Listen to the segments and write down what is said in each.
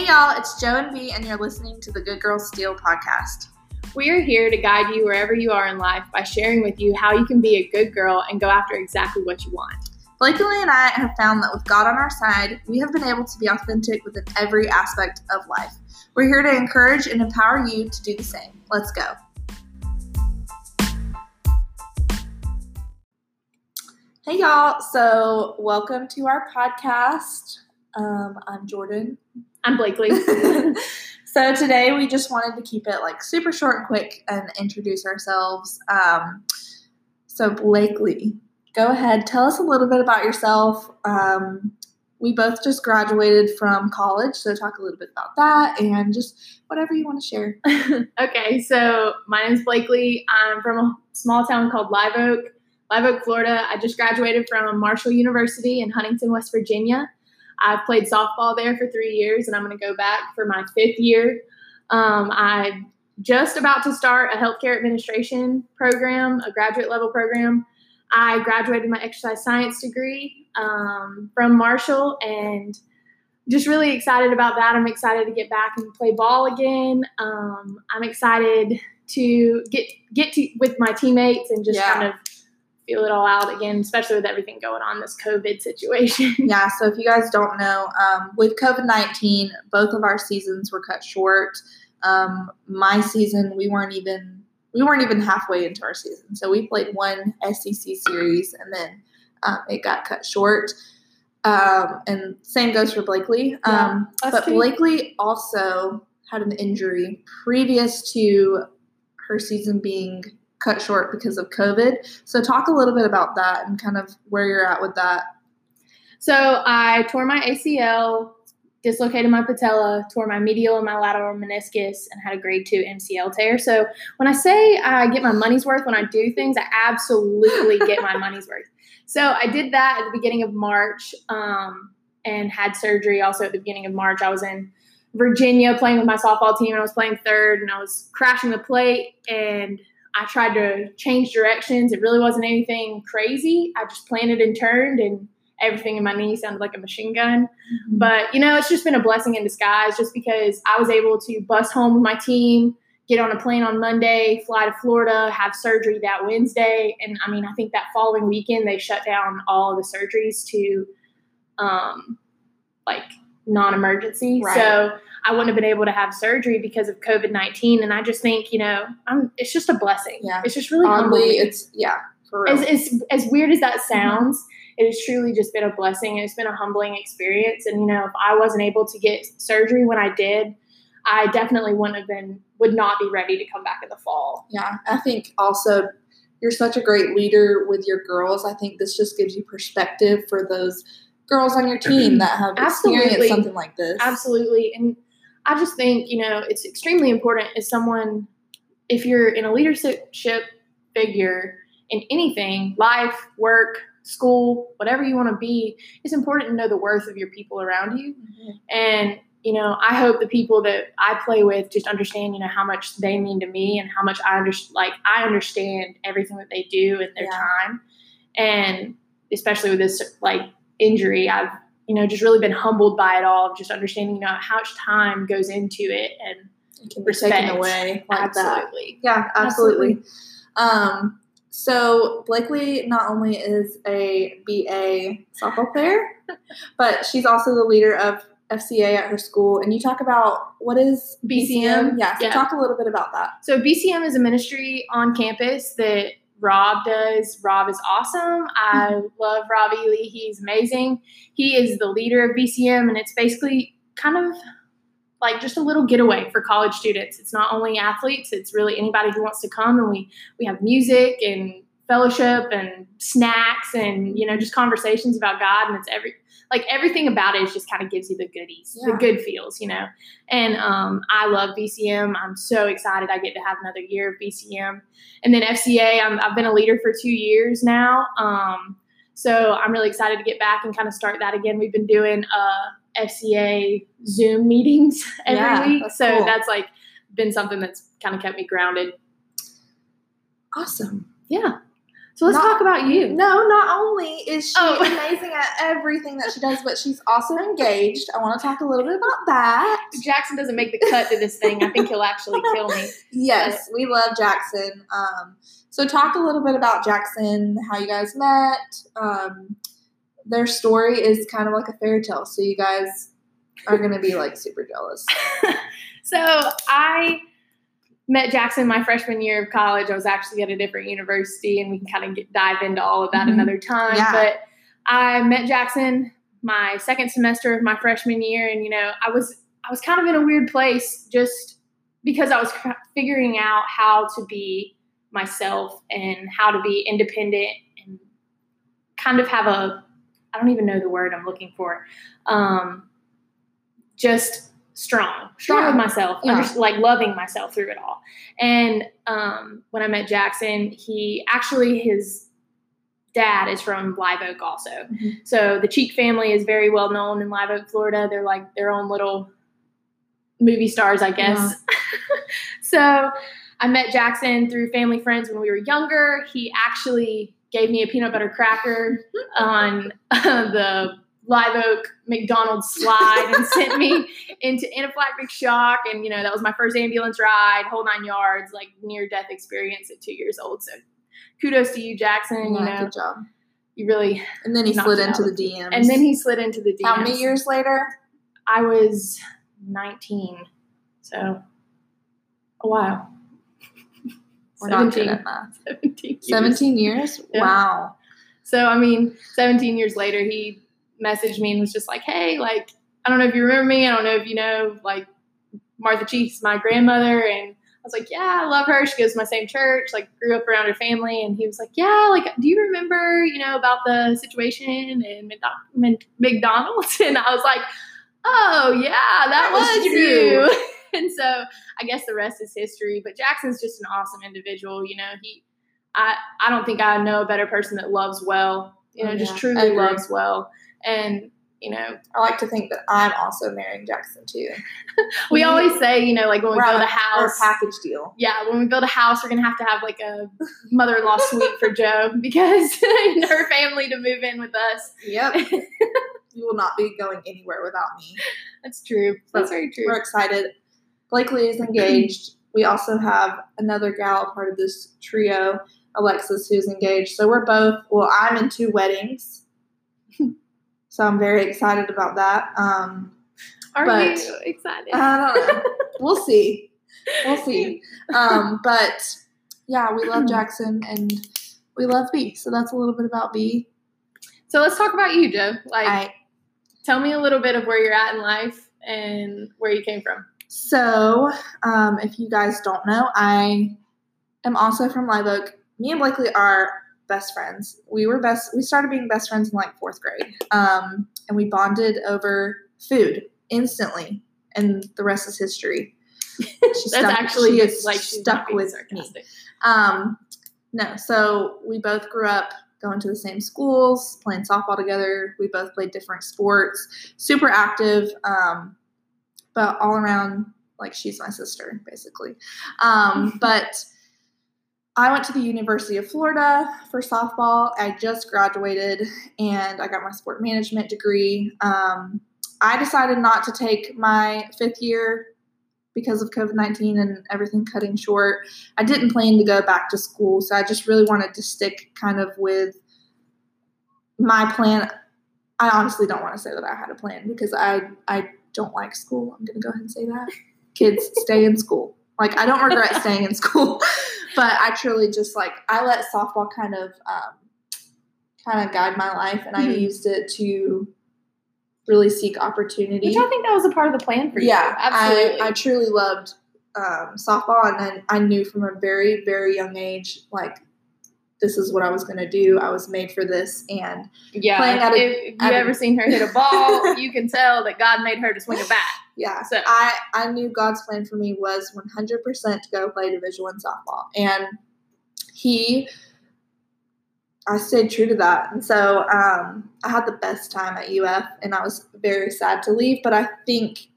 Hey y'all, it's Joe and B, and you're listening to the Good Girls Steal podcast. We are here to guide you wherever you are in life by sharing with you how you can be a good girl and go after exactly what you want. Blakely and I have found that with God on our side, we have been able to be authentic within every aspect of life. We're here to encourage and empower you to do the same. Let's go. Hey y'all, so welcome to our podcast. Um, I'm Jordan. I'm Blakely. so today we just wanted to keep it like super short and quick and introduce ourselves. Um, so Blakely, go ahead, tell us a little bit about yourself. Um, we both just graduated from college, so talk a little bit about that and just whatever you want to share. okay, so my name is Blakely. I'm from a small town called Live Oak, Live Oak, Florida. I just graduated from Marshall University in Huntington, West Virginia. I've played softball there for three years, and I'm going to go back for my fifth year. Um, I'm just about to start a healthcare administration program, a graduate level program. I graduated my exercise science degree um, from Marshall, and just really excited about that. I'm excited to get back and play ball again. Um, I'm excited to get get to with my teammates and just yeah. kind of feel it all out again, especially with everything going on this COVID situation. yeah. So if you guys don't know, um, with COVID nineteen, both of our seasons were cut short. Um, my season, we weren't even we weren't even halfway into our season, so we played one SEC series, and then um, it got cut short. Um, and same goes for Blakely. Yeah, um, but too. Blakely also had an injury previous to her season being cut short because of COVID. So, talk a little bit about that and kind of where you're at with that. So, I tore my ACL, dislocated my patella, tore my medial and my lateral meniscus, and had a grade two MCL tear. So, when I say I get my money's worth when I do things, I absolutely get my money's worth. So, I did that at the beginning of March um, and had surgery also at the beginning of March. I was in Virginia playing with my softball team and I was playing third and I was crashing the plate and I tried to change directions. It really wasn't anything crazy. I just planted and turned, and everything in my knee sounded like a machine gun. Mm-hmm. But, you know, it's just been a blessing in disguise just because I was able to bus home with my team, get on a plane on Monday, fly to Florida, have surgery that Wednesday. And I mean, I think that following weekend, they shut down all the surgeries to um, like non emergency. Right. So, I wouldn't have been able to have surgery because of COVID nineteen. And I just think, you know, I'm, it's just a blessing. Yeah, it's just really humbling. It's yeah. As, as, as weird as that mm-hmm. sounds, mm-hmm. it has truly just been a blessing. It's been a humbling experience. And you know, if I wasn't able to get surgery when I did, I definitely wouldn't have been would not be ready to come back in the fall. Yeah, I think also you're such a great leader with your girls. I think this just gives you perspective for those girls on your team that have experienced something like this. Absolutely. And I just think, you know, it's extremely important as someone, if you're in a leadership figure in anything, life, work, school, whatever you want to be, it's important to know the worth of your people around you. Mm-hmm. And, you know, I hope the people that I play with just understand, you know, how much they mean to me and how much I understand, like, I understand everything that they do in their yeah. time. And especially with this, like, injury, I've you know, just really been humbled by it all, just understanding, you know, how much time goes into it and it can be respect. taken away like absolutely. that. Yeah, absolutely. absolutely. Um, so Blakely not only is a BA softball player, but she's also the leader of FCA at her school. And you talk about what is BCM? BCM? Yeah, so yeah. talk a little bit about that. So BCM is a ministry on campus that Rob does. Rob is awesome. I mm-hmm. love Rob Ely. He's amazing. He is the leader of BCM, and it's basically kind of like just a little getaway for college students. It's not only athletes; it's really anybody who wants to come, and we we have music and fellowship and snacks and you know just conversations about God, and it's every like everything about it is just kind of gives you the goodies, yeah. the good feels, you know. And um, I love BCM. I'm so excited I get to have another year of BCM. And then FCA, i have been a leader for two years now. Um, so I'm really excited to get back and kind of start that again. We've been doing uh, FCA Zoom meetings every yeah, week. That's so cool. that's like been something that's kind of kept me grounded. Awesome. Yeah. So let's Not- talk about you. No, not only is she Oh. amazing at everything that she does, but she's also engaged. I want to talk a little bit about that. Jackson doesn't make the cut to this thing, I think he'll actually kill me. Yes, we love Jackson. Um, so talk a little bit about Jackson, how you guys met. Um, their story is kind of like a fairy tale, so you guys are gonna be like super jealous. So I met Jackson my freshman year of college. I was actually at a different university, and we can kind of get, dive into all of that Mhm. another time. Yeah. But I met Jackson my second semester of my freshman year, and you know, I was I was kind of in a weird place just because I was figuring out how to be myself and how to be independent and kind of have a I don't even know the word I'm looking for. Um, just strong, strong Yeah. with myself, Yeah. under- like loving myself through it all. And um, when I met Jackson, he actually his dad is from Live Oak also. Mhm. So the Cheek family is very well known in Live Oak, Florida. They're like their own little movie stars, I guess. so I met Jackson through family friends when we were younger. He actually gave me a peanut butter cracker on the Live Oak McDonald's slide and sent me into anaphylactic shock. And, you know, that was my first ambulance ride, whole nine yards, like near death experience at two years old. So kudos to you, Jackson. Yeah, you know, good job. you really. And then he slid into the DMs. And then he slid into the DMs. how many years later? I was 19. So a while. We're not 17. good at math. 17 years. 17 years? Yeah. Wow. So, I mean, 17 years later, he messaged me and was just like, hey, like, I don't know if you remember me. I don't know if you know, like, Martha Cheeks, my grandmother. And I was like, yeah, I love her. She goes to my same church, like, grew up around her family. And he was like, yeah, like, do you remember, you know, about the situation Mc- McDonald's? And I was like, oh, yeah, that, That was you." you. and so I guess the rest is history. But Jackson's just an awesome individual. You know, he, I, I don't think I know a better person that loves well. You know, Oh, just yeah. I truly loves well. And you know, I like to think that I'm also marrying Jackson too. we always say, you know, like when we build a house, a package deal. yeah, when we build a house, we're gonna have to have like a mother-in-law suite for Joe because her family to move in with us. Yep. you will not be going anywhere without me. That's true. That's very true. We're excited. Blakely is engaged. We also have another gal part of this trio, Alexis, who's engaged. So we're both, well, I'm in two weddings. So I'm very excited about that. Um, Are but- you excited? I don't know. we'll see. We'll see. Um, but yeah, we love Jackson and we love B. So that's a little bit about B. so let's talk about you, Joe. Like, I, tell me a little bit of where you're at in life and where you came from. So, um, if you guys don't know, I am also from Live Oak. Me and Blakely are best friends. We were best. We started being best friends in like fourth grade, um, and we bonded over food instantly, and the rest is history. That's stuck- actually she is like stuck with me. Um, no, so we both grew up going to the same schools, playing softball together. We both played different sports, super active, um, but all around like she's my sister, basically. Um, but I went to the University of Florida for softball. I just graduated and I got my sport management degree. Um, I decided not to take my fifth year because of COVID 19 and everything cutting short. I didn't plan to go back to school, so I just really wanted to stick kind of with my plan. I honestly don't want to say that I had a plan because I I don't like school. I'm gonna go ahead and say that. Kids, stay in school. Like I don't regret staying in school, but I truly just like I let softball kind of um, kind of guide my life, and I Mhm. used it to really seek opportunity. Which I think that was a part of the plan for you. Yeah, absolutely. I, I truly loved um, softball, and then I knew from a very, very young age, like this is what I was going to do. I was made for this, and yeah. playing at a- if, if at you a- ever seen her hit a ball, you can tell that God made her to swing a bat. yeah, So- I I knew God's plan for me was 100 percent to go play Division One softball, and He. I stayed true to that. And so um, I had the best time at UF, and I was very sad to leave. But I think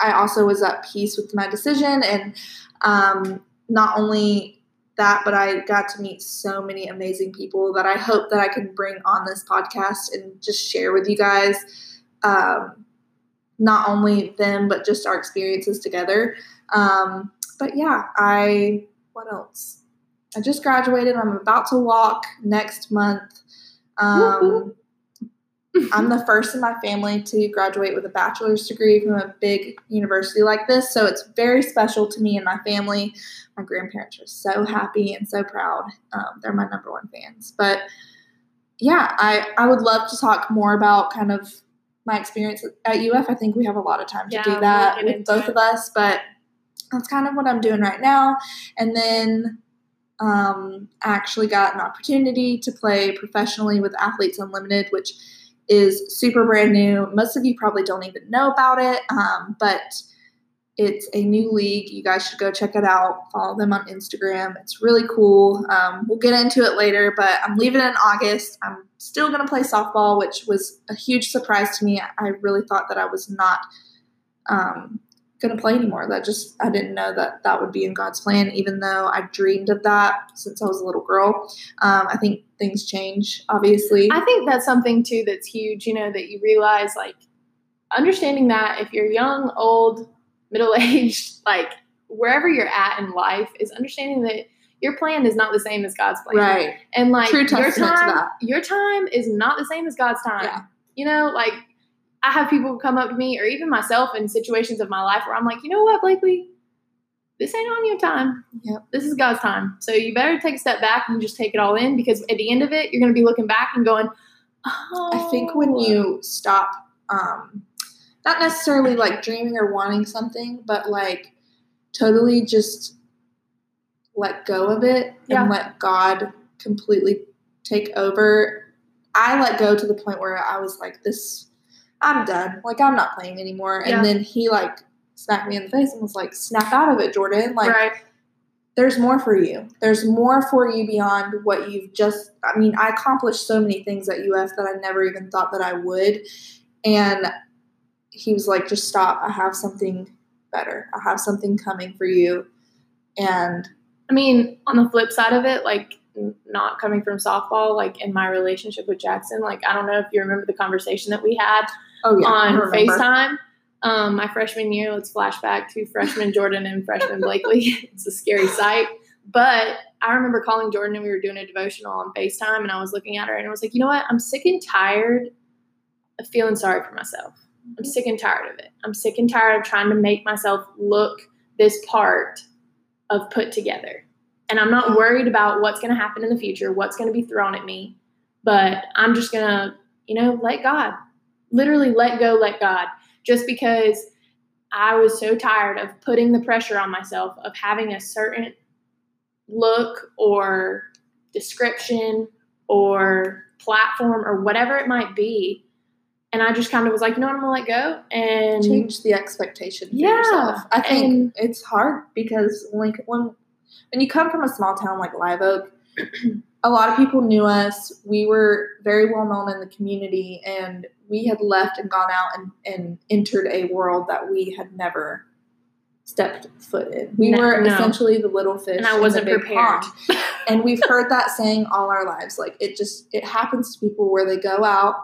I also was at peace with my decision. And um, not only that, but I got to meet so many amazing people that I hope that I can bring on this podcast and just share with you guys. Um, not only them, but just our experiences together. Um, but yeah, I, what else? I just graduated. I'm about to walk next month. Um, I'm the first in my family to graduate with a bachelor's degree from a big university like this. So it's very special to me and my family. My grandparents are so happy and so proud. Um, they're my number one fans. But yeah, I, I would love to talk more about kind of my experience at UF. I think we have a lot of time to Yeah, do that with both it. of us. But that's kind of what I'm doing right now. And then um, I actually got an opportunity to play professionally with Athletes Unlimited, which is super brand new. Most of you probably don't even know about it, um, but it's a new league. You guys should go check it out. Follow them on Instagram. It's really cool. Um, we'll get into it later, but I'm leaving in August. I'm still going to play softball, which was a huge surprise to me. I really thought that I was not um, going to play anymore. That just, I didn't know that that would be in God's plan, even though I dreamed of that since I was a little girl. Um, I think things change, obviously. I think that's something too that's huge, you know, that you realize like understanding that if you're young, old, middle aged, like wherever you're at in life, is understanding that your plan is not the same as God's plan. right. And like True your time, that. your time is not the same as God's time. Yeah. You know, like I have people come up to me, or even myself, in situations of my life where I'm like, you know what, Blakely, this ain't on your time. Yep. This is God's time. So you better take a step back and just take it all in, because at the end of it, you're going to be looking back and going, oh. I think when you stop, um, not necessarily like dreaming or wanting something, but like totally just let go of it Yeah. and let God completely take over. I let go to the point where I was like, this, I'm done. Like, I'm not playing anymore. And then he like smacked me in the face and was like, snap out of it, Jordan. Like, right. there's more for you. There's more for you beyond what you've just. I mean, I accomplished so many things at UF that I never even thought that I would. And he was like, just stop. I have something better. I have something coming for you. And I mean, on the flip side of it, like not coming from softball, like in my relationship with Jackson, like I don't know if you remember the conversation that we had oh, yeah. On. FaceTime. Um, my freshman year, let's flashback to freshman Jordan and freshman Blakely. it's a scary sight. But I remember calling Jordan and we were doing a devotional on FaceTime and I was looking at her and I was like, you know what? I'm sick and tired of feeling sorry for myself. I'm sick and tired of it. I'm sick and tired of trying to make myself look this part of put together. And I'm not worried about what's going to happen in the future, what's going to be thrown at me, but I'm just going to, you know, let God. Literally let go, let God. Just because I was so tired of putting the pressure on myself of having a certain look or description or platform or whatever it might be. And I just kind of was like, you know what, I'm gonna let go and change the expectation for Yeah, yourself. I think it's hard because when when when you come from a small town like Live Oak, a lot of people knew us. We were very well known in the community, and we had left and gone out and, and entered a world that we had never stepped foot in. We No, were no. essentially the little fish, and I wasn't big prepared. and we've heard that saying all our lives like it just it happens to people where they go out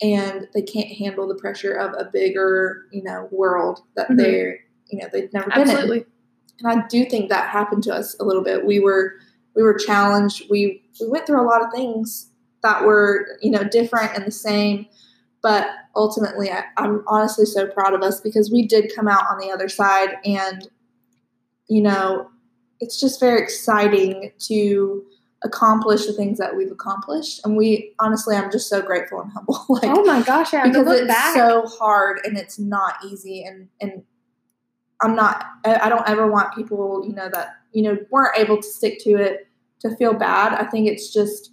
and they can't handle the pressure of a bigger you know world that Mhm. they're you know they've never been in and i do think that happened to us a little bit we were we were challenged we we went through a lot of things that were you know different and the same but ultimately I, i'm honestly so proud of us because we did come out on the other side and you know it's just very exciting to accomplish the things that we've accomplished and we honestly i'm just so grateful and humble like oh my gosh, yeah. because it's back. so hard and it's not easy and and i'm not I, don't ever want people you know that you know weren't able to stick to it to feel bad i think it's just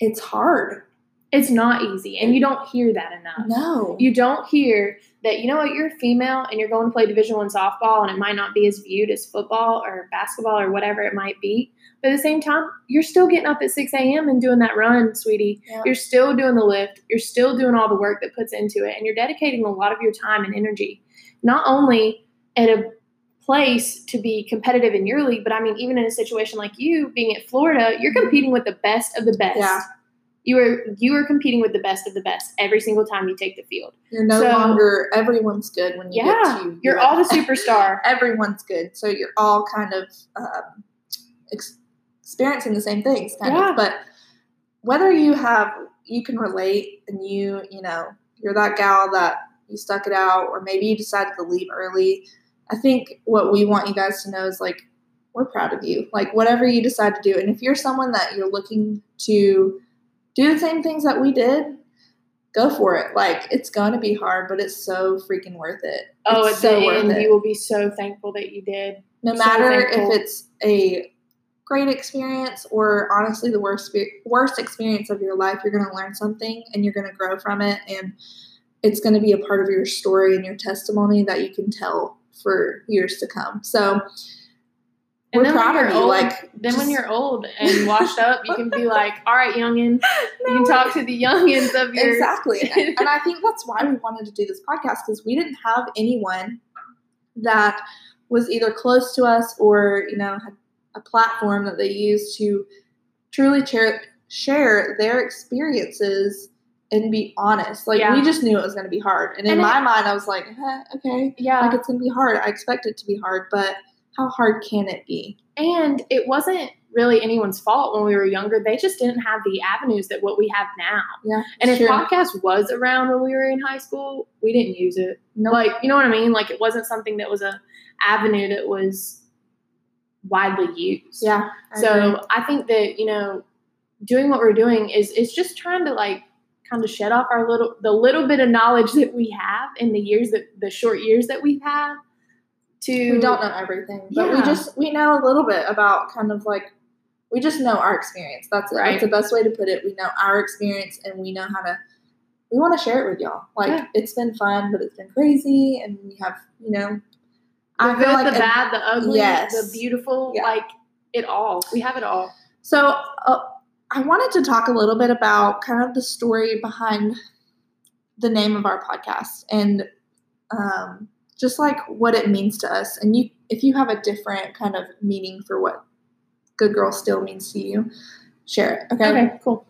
it's hard it's not easy. And you don't hear that enough. no You don't hear that, you know what, you're female and you're going to play Division One softball and it might not be as viewed as football or basketball or whatever it might be. But at the same time, you're still getting up at 6 a.m. and doing that run, sweetie. Yeah. You're still doing the lift. You're still doing all the work that puts into it. And you're dedicating a lot of your time and energy, not only at a place to be competitive in your league. But I mean, even in a situation like you being at Florida, you're competing with the best of the best. Yeah. You are you are competing with the best of the best every single time you take the field. You're no So- longer everyone's good when you Yeah, get to You're US. all the superstar. everyone's good. So you're all kind of um, ex- experiencing the same things, kind Yeah. of. But whether you have, you can relate, and you, you know, you're that gal that you stuck it out, or maybe you decided to leave early. I think what we want you guys to know is like we're proud of you. Like whatever you decide to do, and if you're someone that you're looking to do the same things that we did. Go for it. Like it's going to be hard, but it's so freaking worth it. Oh, It's at so the worth end, it you will be so thankful that you did. no So matter if it's a great experience or honestly the worst worst experience of your life you're going to learn something and you're going to grow from it and it's going to be a part of your story and your testimony that you can tell for years to come. So And we're proud of you old- like Then when you're old and washed up, you can be like, "All right, youngin, you can talk to the youngins of your exactly. And and i think that's why we wanted to do this podcast because we didn't have anyone that was either close to us or you know had a platform that they used to truly share share their experiences and be honest like Yeah. we just knew it was going to be hard and in And it- my mind i was like eh, okay yeah." like it's going to be hard i expect it to be hard but how hard can it be And it wasn't really anyone's fault when we were younger. They just didn't have the avenues that what we have now. yeah And if sure. podcast was around when we were in high school, we didn't use it. Nope. Like, you know what I mean? Like it wasn't something that was a avenue that was widely used. yeah I So agree. I think that, you know, doing what we're doing is is just trying to like kind of shed off our little the little bit of knowledge that we have in the years that the short years that we've had to we don't know everything, but we just we know a little bit about kind of like we just know our experience. That's it. Right. That's the best way to put it. We know our experience, and we know how to. We want to share it with y'all. Like Yeah. it's been fun, but it's been crazy, and we have you know. the good, like the a- bad, the ugly, Yes. the beautiful, Yeah. like it all. We have it all. So uh, I wanted to talk a little bit about kind of the story behind the name of our podcast and um, just like what it means to us. And you, if you have a different kind of meaning for what "Good Girl" still means to you, share it. Okay. Okay, cool.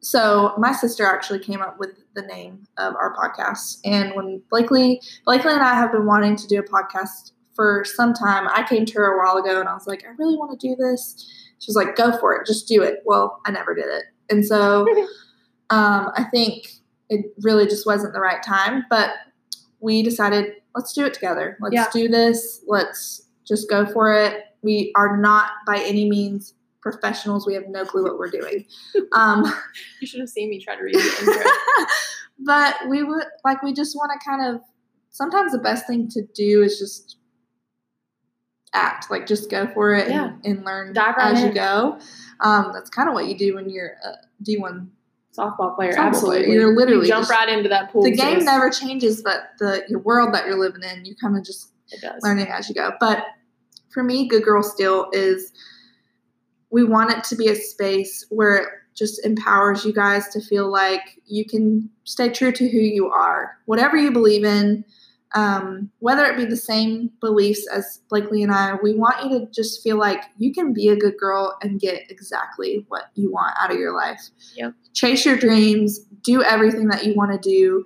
So my sister actually came up with the name of our podcast, and when Blakely, Blakely and I have been wanting to do a podcast for some time. I came to her a while ago, and I was like, I really want to do this. She was like, Go for it, just do it. Well, I never did it, and so um, I think it really just wasn't the right time. But we decided, let's do it together. Let's Yeah. do this. Let's just go for it. We are not by any means professionals. We have no clue what we're doing. Um, You should have seen me try to read the intro. but we would like we just want to kind of sometimes the best thing to do is just act like just go for it Yeah. and, and learn right as you go um, that's kind of what you do when you're a d1 Softball player, Softball player. absolutely. You're literally You jump just- right into that pool. the game never changes but the your world that you're living in you kind of just It learning as you go. But for me, Good Girl Still is we want it to be a space where it just empowers you guys to feel like you can stay true to who you are, whatever you believe in. Um, whether it be the same beliefs as Blakely and I, we want you to just feel like you can be a good girl and get exactly what you want out of your life. Yep. Chase your dreams, do everything that you want to do,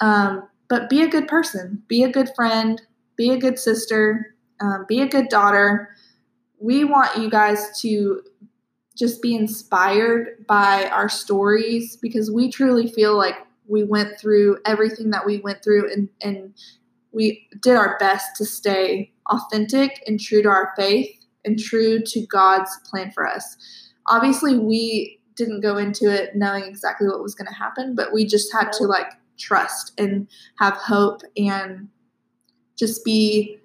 um, but be a good person, be a good friend, be a good sister, um, be a good daughter. We want you guys to just be inspired by our stories because we truly feel like we went through everything that we went through and, and we did our best to stay authentic and true to our faith and true to God's plan for us. Obviously, we didn't go into it knowing exactly what was going to happen, but we just had to like trust and have hope and just be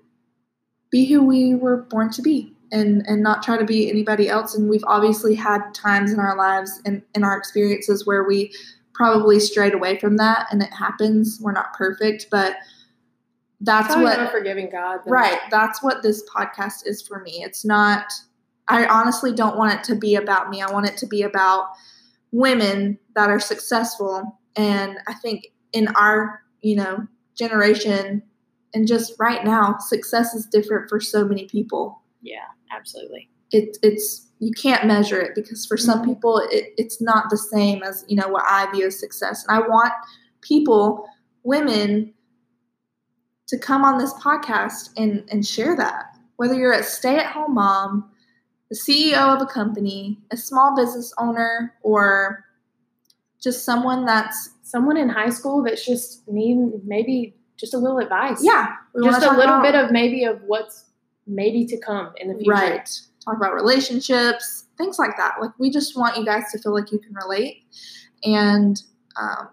be who we were born to be and and not try to be anybody else and we've obviously had times in our lives and in our experiences where we probably strayed away from that and it happens we're not perfect but that's Probably what forgiving God. right that's what this podcast is for me it's not i honestly don't want it to be about me i want it to be about women that are successful and i think in our you know generation and just right now, success is different for so many people. Yeah, absolutely. It, it's you can't measure it because for some Mhm. people it, it's not the same as you know what I view as success. And I want people, women, to come on this podcast and and share that. Whether you're a stay-at-home mom, the CEO of a company, a small business owner, or just someone that's Someone in high school that's just need maybe just a little advice. yeah, just a little about- bit of maybe of what's maybe to come in the future. Right. Talk about relationships, things like that. Like we just want you guys to feel like you can relate. And um,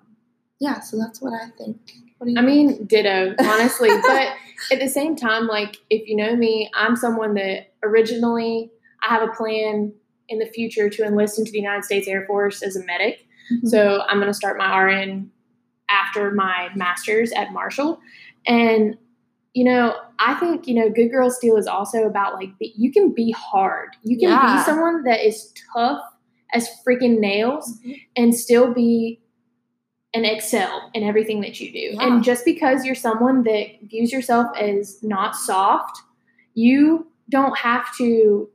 yeah, so that's what I think. What do you I mean, ditto, honestly. but at the same time, like if you know me, I'm someone that originally I have a plan in the future to enlist into the United States Air Force as a medic. Mhm. So I'm going to start my RN after my master's at Marshall. And, you know, I think, you know, Good Girl Steel is also about like, you can be hard. You can Yeah. be someone that is tough as freaking nails Mhm. and still be and excel in everything that you do. Yeah. And just because you're someone that views yourself as not soft, you don't have to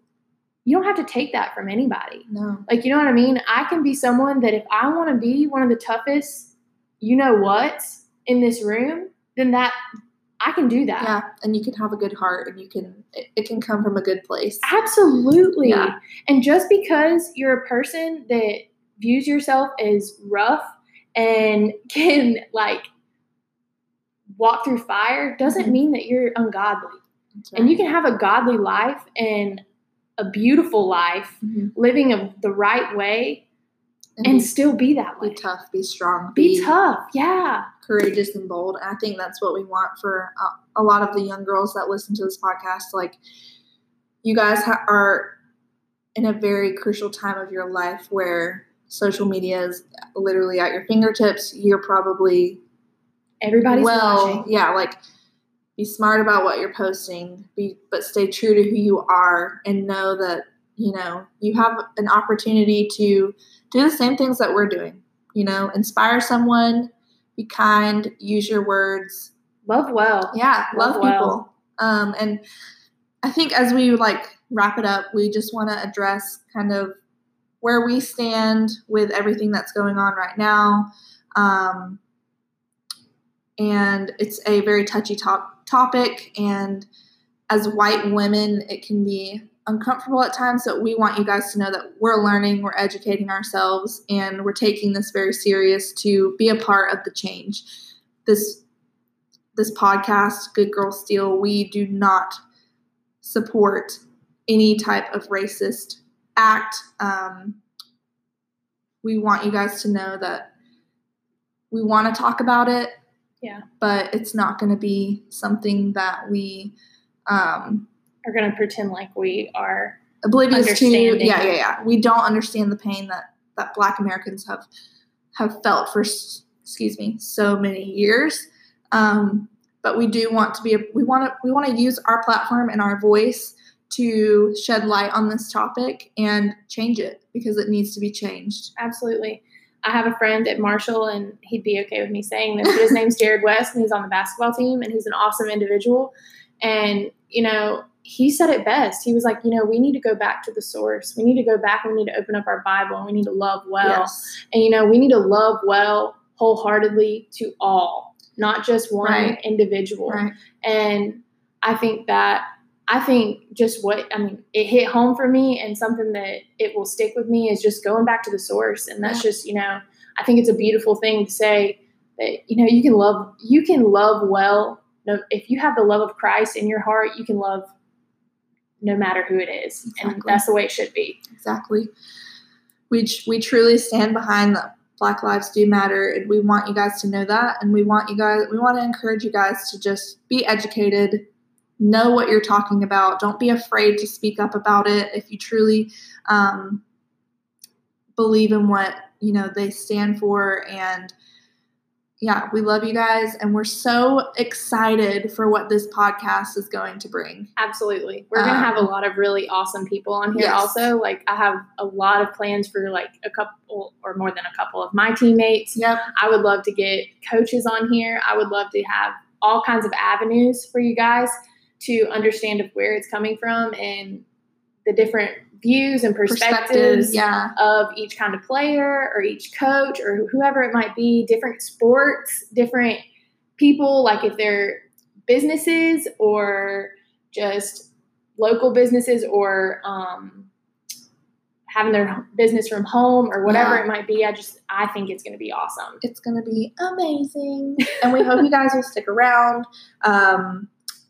you don't have to take that from anybody. No. Like, you know what I mean? I can be someone that if I want to be one of the toughest, you know what, in this room, then that I can do that. Yeah, and you can have a good heart, and you can it, it can come from a good place. Absolutely. Yeah. And just because you're a person that views yourself as rough and can like walk through fire doesn't Mhm. mean that you're ungodly. That's And you can have a godly life and a beautiful life Mhm. living a, the right way and, and be, still be that way. be tough, be strong, Be tough. Yeah. courageous and bold. And I think that's what we want for a, a lot of the young girls that listen to this podcast. Like, you guys ha- are in a very crucial time of your life where social media is literally at your fingertips. You're probably Everybody's well, watching. yeah, like be smart about what you're posting, be but stay true to who you are and know that, you know, you have an opportunity to do the same things that we're doing. You know, inspire someone, be kind, use your words. Love well. Yeah, Love love, well. people. Um and I think as we like wrap it up, we just want to address kind of where we stand with everything that's going on right now. Um, and it's a very touchy top topic. And as white women, it can be uncomfortable at times. So we want you guys to know that we're learning, we're educating ourselves, and we're taking this very serious to be a part of the change. This this podcast, Good Girl Steel, we do not support any type of racist act. Um, we want you guys to know that we want to talk about it. Yeah. But it's not going to be something that we um, Are going to pretend like we are. oblivious to. Yeah, yeah, yeah. We don't understand the pain that that Black Americans have have felt for excuse me so many years. Um, but we do want to be. We want to. We want to use our platform and our voice to shed light on this topic and change it because it needs to be changed. Absolutely. I have a friend at Marshall, and he'd be okay with me saying this. His name's Jared West, and he's on the basketball team, and he's an awesome individual. And you know, he said it best. He was like, you know, we need to go back to the source. We need to go back we need to open up our Bible, and we need to love well. yes. And you know, we need to love well wholeheartedly to all, not just one Right. individual. Right. And I think that I think just what I mean, it hit home for me, and something that it will stick with me is just going back to the source. And that's Yeah. just you know, I think it's a beautiful thing to say that you know you can love you can love well. No, if you have the love of Christ in your heart, you can love no matter who it is, and that's the way it should be. Exactly. We we truly stand behind the Black Lives Do Matter, and we want you guys to know that. And we want you guys, we want to encourage you guys to just be educated, know what you're talking about. Don't be afraid to speak up about it if you truly um, believe in what you know they stand for. And yeah, we love you guys, and we're so excited for what this podcast is going to bring. Absolutely. We're going to Um, have a lot of really awesome people on here yes. also. Like I have a lot of plans for like a couple or more than a couple of my teammates. Yep. I would love to get coaches on here. I would love to have all kinds of avenues for you guys to understand of where it's coming from and the different views and perspectives Perspectives, yeah. of each kind of player or each coach or whoever it might be, different sports, different people, like if they're businesses or just local businesses or um, having their business from home or whatever Yeah. it might be. I just, I think it's going to be awesome. It's going to be amazing. and we hope you guys will stick around. Um,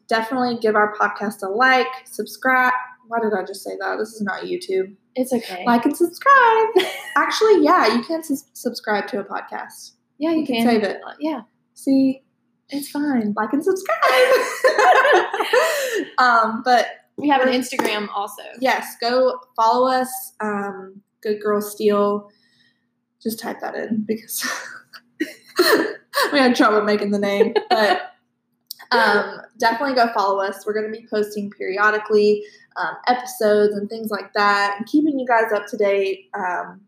definitely give our podcast a like, subscribe. Why did I just say that? This is not YouTube. It's okay. Like and subscribe. Actually, yeah, you can sus- subscribe to a podcast. yeah, you you can can. save it. Yeah, See, it's fine. like and subscribe. um, but We have an Instagram also. yes, go follow us. Um, Good Girl Steel. Just type that in because we had trouble making the name. But um, definitely go follow us. We're going to be posting periodically um, episodes and things like that, and keeping you guys up to date. Um,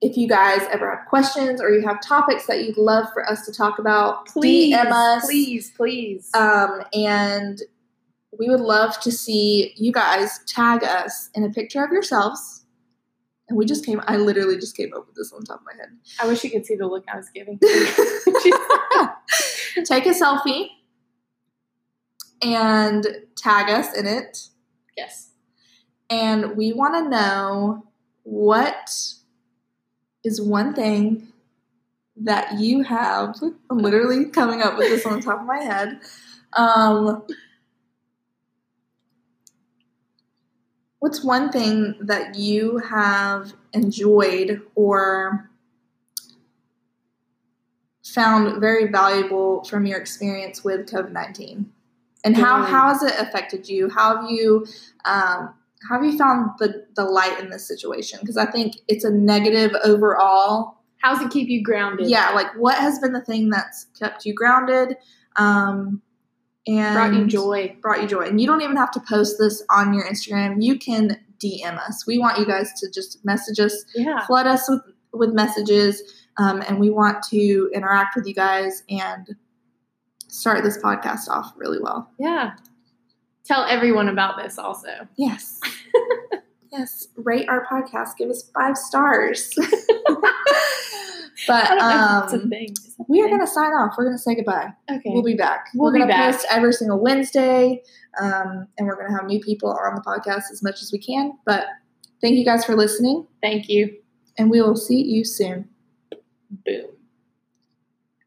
if you guys ever have questions or you have topics that you'd love for us to talk about, Please, DM us. please, please. Um, and we would love to see you guys tag us in a picture of yourselves. And we just came, I literally just came up with this on top of my head. I wish you could see the look I was giving. Take a selfie and tag us in it. Yes. And we want to know what is one thing that you have. I'm literally coming up with this on top of my head. Um, what's one thing that you have enjoyed or found very valuable from your experience with COVID 19? And how, how has it affected you? How have you um, how have you found the, the light in this situation? Because I think it's a negative overall. How's it keep you grounded? Yeah, like what has been the thing that's kept you grounded um, and Brought you joy. Brought you joy, and you don't even have to post this on your Instagram. You can DM us. We want you guys to just message us, Yeah. flood us with with messages, um, and we want to interact with you guys and start this podcast off really well. Yeah. Tell everyone about this also. Yes. yes. Rate our podcast. Give us five stars. but I don't know if it's a um, we are going to sign off. We're going to say goodbye. Okay. We'll be back. We'll we're be going to post every single Wednesday, um, and we're going to have new people on the podcast as much as we can. But thank you guys for listening, Thank you. and we will see you soon. Boom.